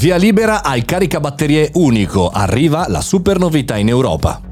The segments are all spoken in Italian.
Via libera al caricabatterie unico, arriva la super novità in Europa.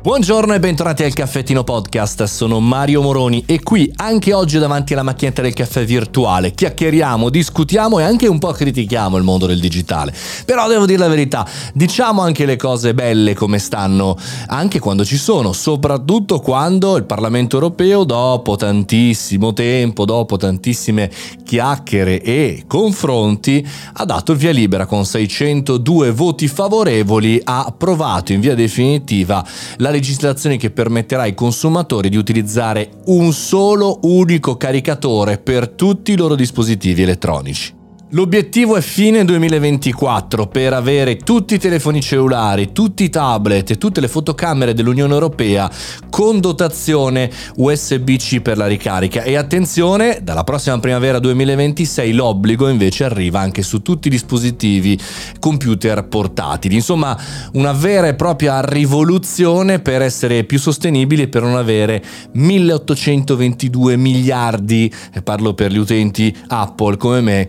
Buongiorno e bentornati al Caffettino Podcast, sono Mario Moroni e qui anche oggi davanti alla macchinetta del caffè virtuale chiacchieriamo, discutiamo e anche un po' critichiamo il mondo del digitale. Però devo dire la verità, diciamo anche le cose belle come stanno, anche quando ci sono, soprattutto quando il Parlamento europeo dopo tantissimo tempo, dopo tantissime chiacchiere e confronti, ha dato il via libera con 602 voti favorevoli, ha approvato in via definitiva la la legislazione che permetterà ai consumatori di utilizzare un solo unico caricatore per tutti i loro dispositivi elettronici. L'obiettivo è fine 2024 per avere tutti i telefoni cellulari, tutti i tablet e tutte le fotocamere dell'Unione Europea con dotazione USB-C per la ricarica e attenzione, dalla prossima primavera 2026 l'obbligo invece arriva anche su tutti i dispositivi computer portatili. Insomma, una vera e propria rivoluzione per essere più sostenibili e per non avere 1822 miliardi, e parlo per gli utenti Apple come me,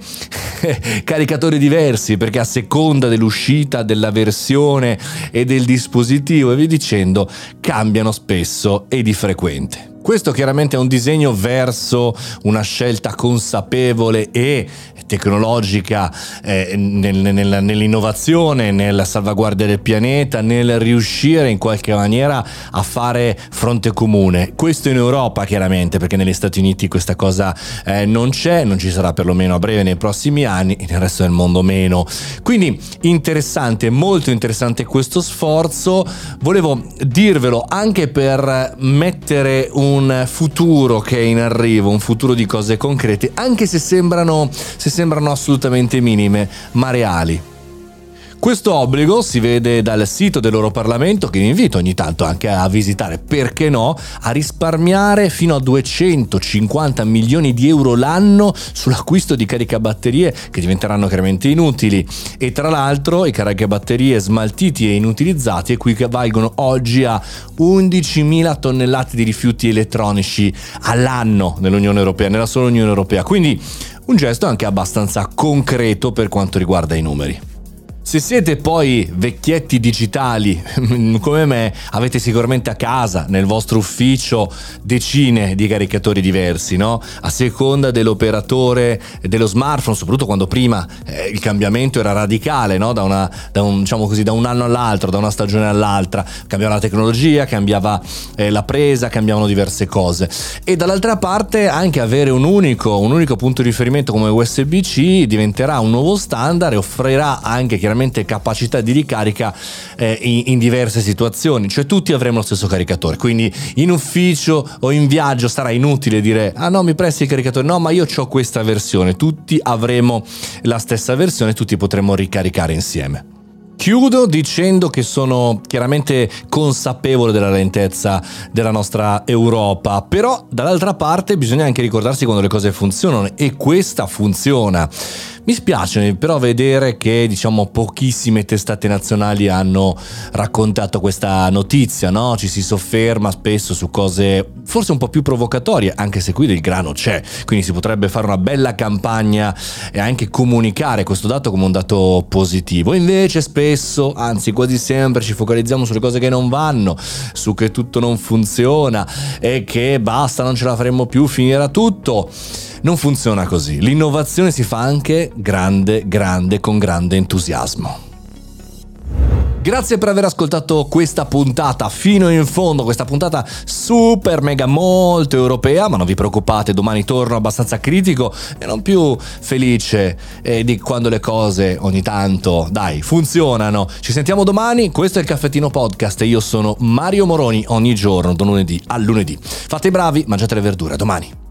caricatori diversi perché a seconda dell'uscita della versione e del dispositivo e via dicendo cambiano spesso e di frequente. Questo chiaramente è un disegno verso una scelta consapevole e tecnologica eh, nel, nel, nell'innovazione, nella salvaguardia del pianeta, nel riuscire in qualche maniera a fare fronte comune. Questo in Europa chiaramente, perché negli Stati Uniti questa cosa eh, non c'è, non ci sarà perlomeno a breve nei prossimi anni, nel resto del mondo meno. Quindi interessante, molto interessante questo sforzo. Volevo dirvelo anche per mettere un futuro che è in arrivo, un futuro di cose concrete, anche se sembrano, se sembrano assolutamente minime, ma reali. Questo obbligo si vede dal sito del loro Parlamento che vi invito ogni tanto anche a visitare, perché no, a risparmiare fino a 250 milioni di euro l'anno sull'acquisto di caricabatterie che diventeranno chiaramente inutili. E tra l'altro i caricabatterie smaltiti e inutilizzati equivalgono oggi a 11.000 tonnellate di rifiuti elettronici all'anno nell'Unione Europea, nella sola Unione Europea, quindi un gesto anche abbastanza concreto per quanto riguarda i numeri. Se siete poi vecchietti digitali come me, avete sicuramente a casa, nel vostro ufficio, decine di caricatori diversi, no? A seconda dell'operatore dello smartphone, soprattutto quando prima eh, il cambiamento era radicale, no? Da, una, da, un, diciamo così, da un anno all'altro, da una stagione all'altra. Cambiava la tecnologia, cambiava eh, la presa, cambiavano diverse cose. E dall'altra parte anche avere un unico, un unico punto di riferimento come USB-C diventerà un nuovo standard e offrirà anche chiaramente chiaramente capacità di ricarica eh, in, in, diverse situazioni, cioè tutti avremo lo stesso caricatore, quindi in ufficio o in viaggio sarà inutile dire ah no mi presti il caricatore, no ma io ho questa versione, tutti avremo la stessa versione, tutti potremo ricaricare insieme. Chiudo dicendo che sono chiaramente consapevole della lentezza della nostra Europa, però dall'altra parte bisogna anche ricordarsi quando le cose funzionano e questa funziona. Mi spiace però vedere che diciamo pochissime testate nazionali hanno raccontato questa notizia, no? Ci si sofferma spesso su cose forse un po' più provocatorie, anche se qui del grano c'è, quindi si potrebbe fare una bella campagna e anche comunicare questo dato come un dato positivo. Invece spesso, anzi quasi sempre ci focalizziamo sulle cose che non vanno, su che tutto non funziona e che basta, non ce la faremo più, finirà tutto. Non funziona così. L'innovazione si fa anche grande, grande, con grande entusiasmo. Grazie per aver ascoltato questa puntata fino in fondo, questa puntata super mega molto europea, ma non vi preoccupate, domani torno abbastanza critico e non più felice eh, di quando le cose ogni tanto, dai, funzionano. Ci sentiamo domani, questo è il Caffettino Podcast e io sono Mario Moroni ogni giorno, da lunedì a lunedì. Fate i bravi, mangiate le verdure, domani.